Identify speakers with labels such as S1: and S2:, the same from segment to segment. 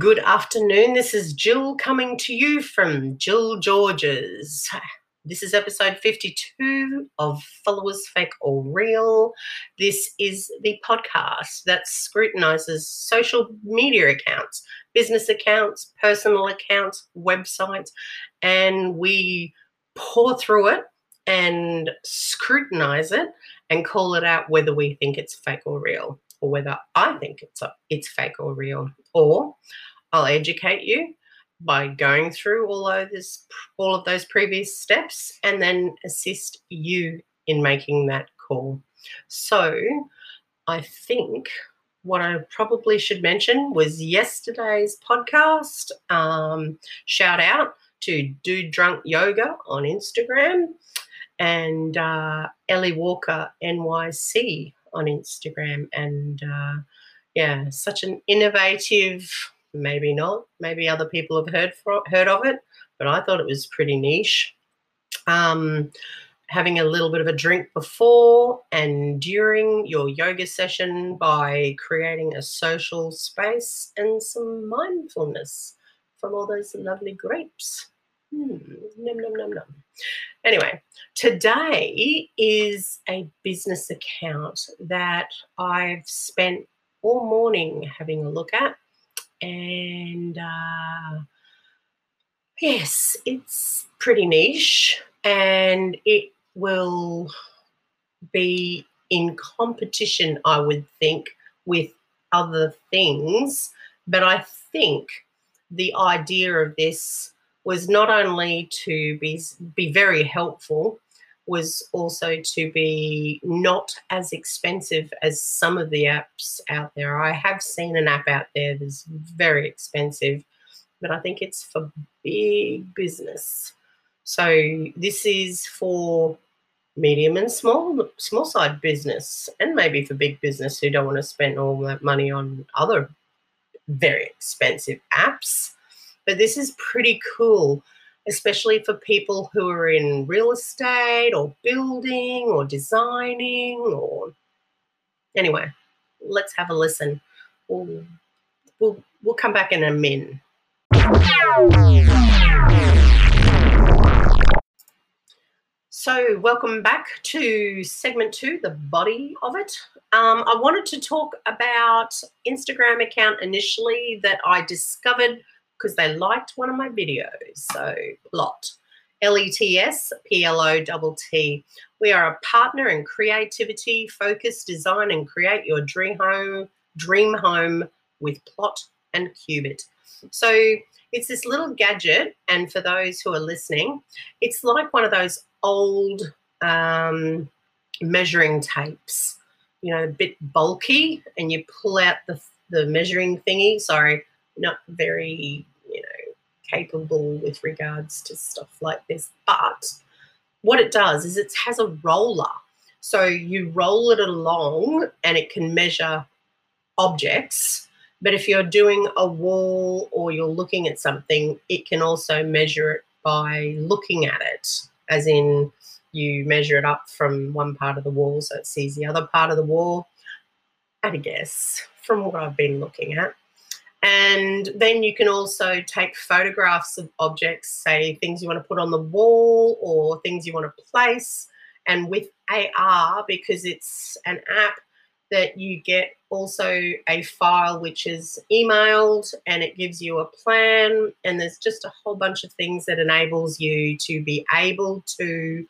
S1: Good afternoon. This is Jill coming to you from Jill Georges. This is episode 52 of Followers Fake or Real. This is the podcast that scrutinizes social media accounts, business accounts, personal accounts, websites, and we pour through it and scrutinize it and call it out whether we think it's fake or real or whether I think it's it's fake or real. Or I'll educate you by going through all of this, all of those previous steps, and then assist you in making that call. So, I think what I probably should mention was yesterday's podcast. Um, shout out to Do Drunk Yoga on Instagram and uh, Ellie Walker NYC on Instagram. And uh, yeah, such an innovative, maybe not, maybe other people have heard for, heard of it, but I thought it was pretty niche. Um, having a little bit of a drink before and during your yoga session by creating a social space and some mindfulness from all those lovely grapes. Hmm, num, num, num, num. Anyway, today is a business account that I've spent all morning having a look at. And uh, yes, it's pretty niche and it will be in competition, I would think, with other things. But I think the idea of this was not only to be be very helpful was also to be not as expensive as some of the apps out there. I have seen an app out there that's very expensive, but I think it's for big business. So this is for medium and small small side business and maybe for big business who don't want to spend all that money on other very expensive apps. But this is pretty cool especially for people who are in real estate or building or designing or anyway let's have a listen. We'll we'll, we'll come back in a min. So welcome back to segment two the body of it. Um, i wanted to talk about instagram account initially that i discovered because they liked one of my videos. So, Plott, L E T S P L O T T. We are a partner in creativity, focus, design, and create your dream home, dream home with Plott and Qubit. So, it's this little gadget, and for those who are listening, it's like one of those old um, measuring tapes, you know, a bit bulky, and you pull out the, the measuring thingy. Sorry, not very capable with regards to stuff like this. But what it does is it has a roller. So you roll it along and it can measure objects. But if you're doing a wall or you're looking at something, it can also measure it by looking at it, as in you measure it up from one part of the wall so it sees the other part of the wall. At a guess from what I've been looking at. And then you can also take photographs of objects, say things you want to put on the wall or things you want to place. And with AR, because it's an app that you get also a file which is emailed and it gives you a plan. And there's just a whole bunch of things that enables you to be able to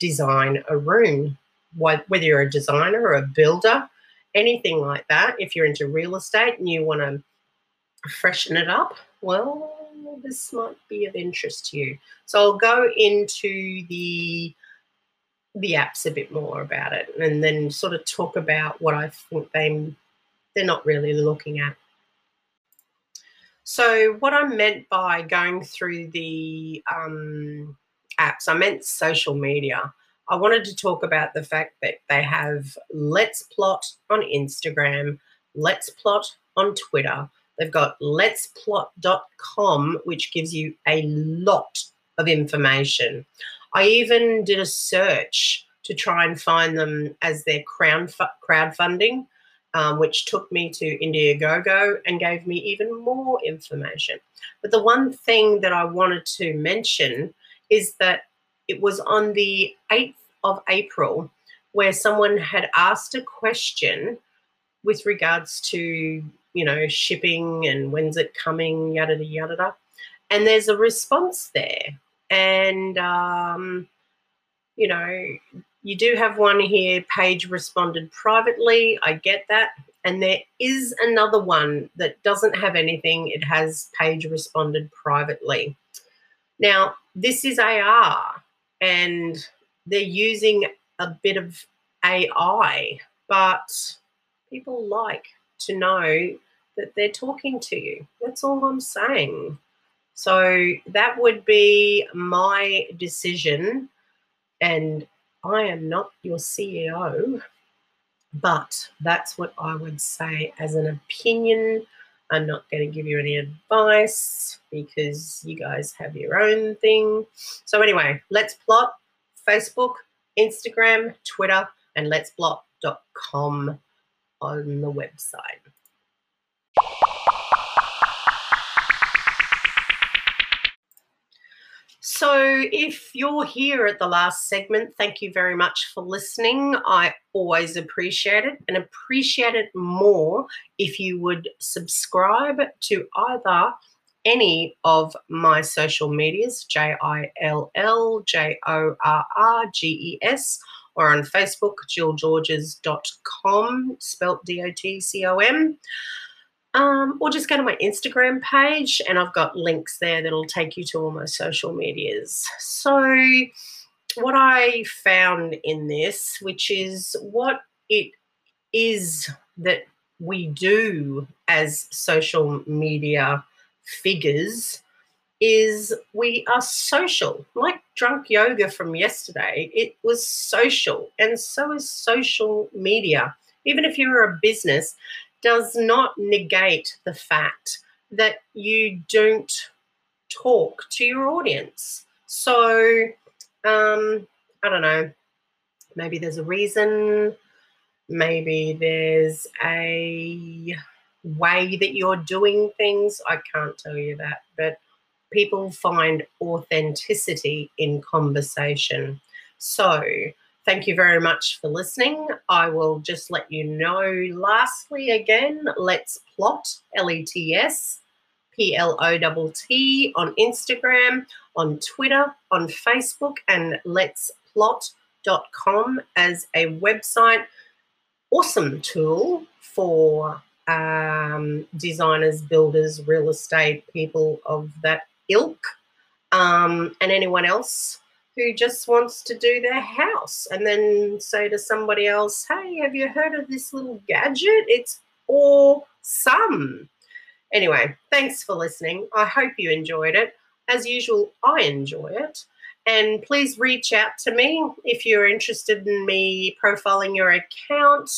S1: design a room, whether you're a designer or a builder, anything like that. If you're into real estate and you want to freshen it up, well, this might be of interest to you. So I'll go into the the apps a bit more about it and then sort of talk about what I think they they're not really looking at. So what I meant by going through the um, apps, I meant social media. I wanted to talk about the fact that they have Let's Plott on Instagram, Let's Plott on Twitter, They've got letsplott.com, which gives you a lot of information. I even did a search to try and find them as their crowdfunding. um, which took me to Indiegogo and gave me even more information. But the one thing that I wanted to mention is that it was on the 8th of April where someone had asked a question with regards to, you know, shipping and when's it coming, yada, yada, yada. And there's a response there. And, um, you know, you do have one here, Paige responded privately. I get that. And there is another one that doesn't have anything. It has Paige responded privately. Now, this is AR, and they're using a bit of AI, but people like to know that they're talking to you. That's all I'm saying. So that would be my decision. And I am not your CEO, but that's what I would say as an opinion. I'm not going to give you any advice because you guys have your own thing. So, anyway, let's plott Facebook, Instagram, Twitter, and let's on the website. So, if you're here at the last segment, thank you very much for listening. I always appreciate it and appreciate it more if you would subscribe to either any of my social medias J I L L J O R R G E S or on Facebook, jillgeorges.com, spelt D O T C O M. Um, or just go to my Instagram page and I've got links there that'll take you to all my social medias. So, what I found in this, which is what it is that we do as social media figures, is we are social. Like drunk yoga from yesterday, it was social, and so is social media. Even if you're a business, does not negate the fact that you don't talk to your audience. So, um, I don't know, maybe there's a reason, maybe there's a way that you're doing things. I can't tell you that, but people find authenticity in conversation. So, Thank you very much for listening. I will just let you know lastly again, let's plott L E T S P L O T T on Instagram, on Twitter, on Facebook, and let's plott.com as a website. Awesome tool for um, designers, builders, real estate, people of that ilk, um, and anyone else who just wants to do their house and then say to somebody else, hey, have you heard of this little gadget? It's awesome. Anyway, thanks for listening. I hope you enjoyed it. As usual, I enjoy it. And please reach out to me if you're interested in me profiling your account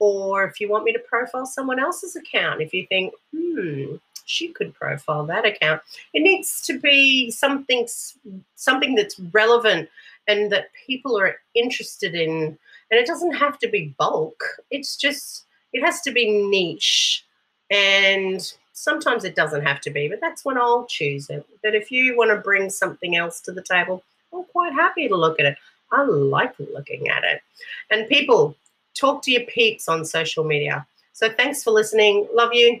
S1: or if you want me to profile someone else's account. If you think, hmm, she could profile that account. It needs to be something something that's relevant and that people are interested in. And it doesn't have to be bulk. It's just it has to be niche. And sometimes it doesn't have to be, but that's when I'll choose it. But if you want to bring something else to the table, I'm quite happy to look at it. I like looking at it. And people, talk to your peeps on social media. So thanks for listening. Love you.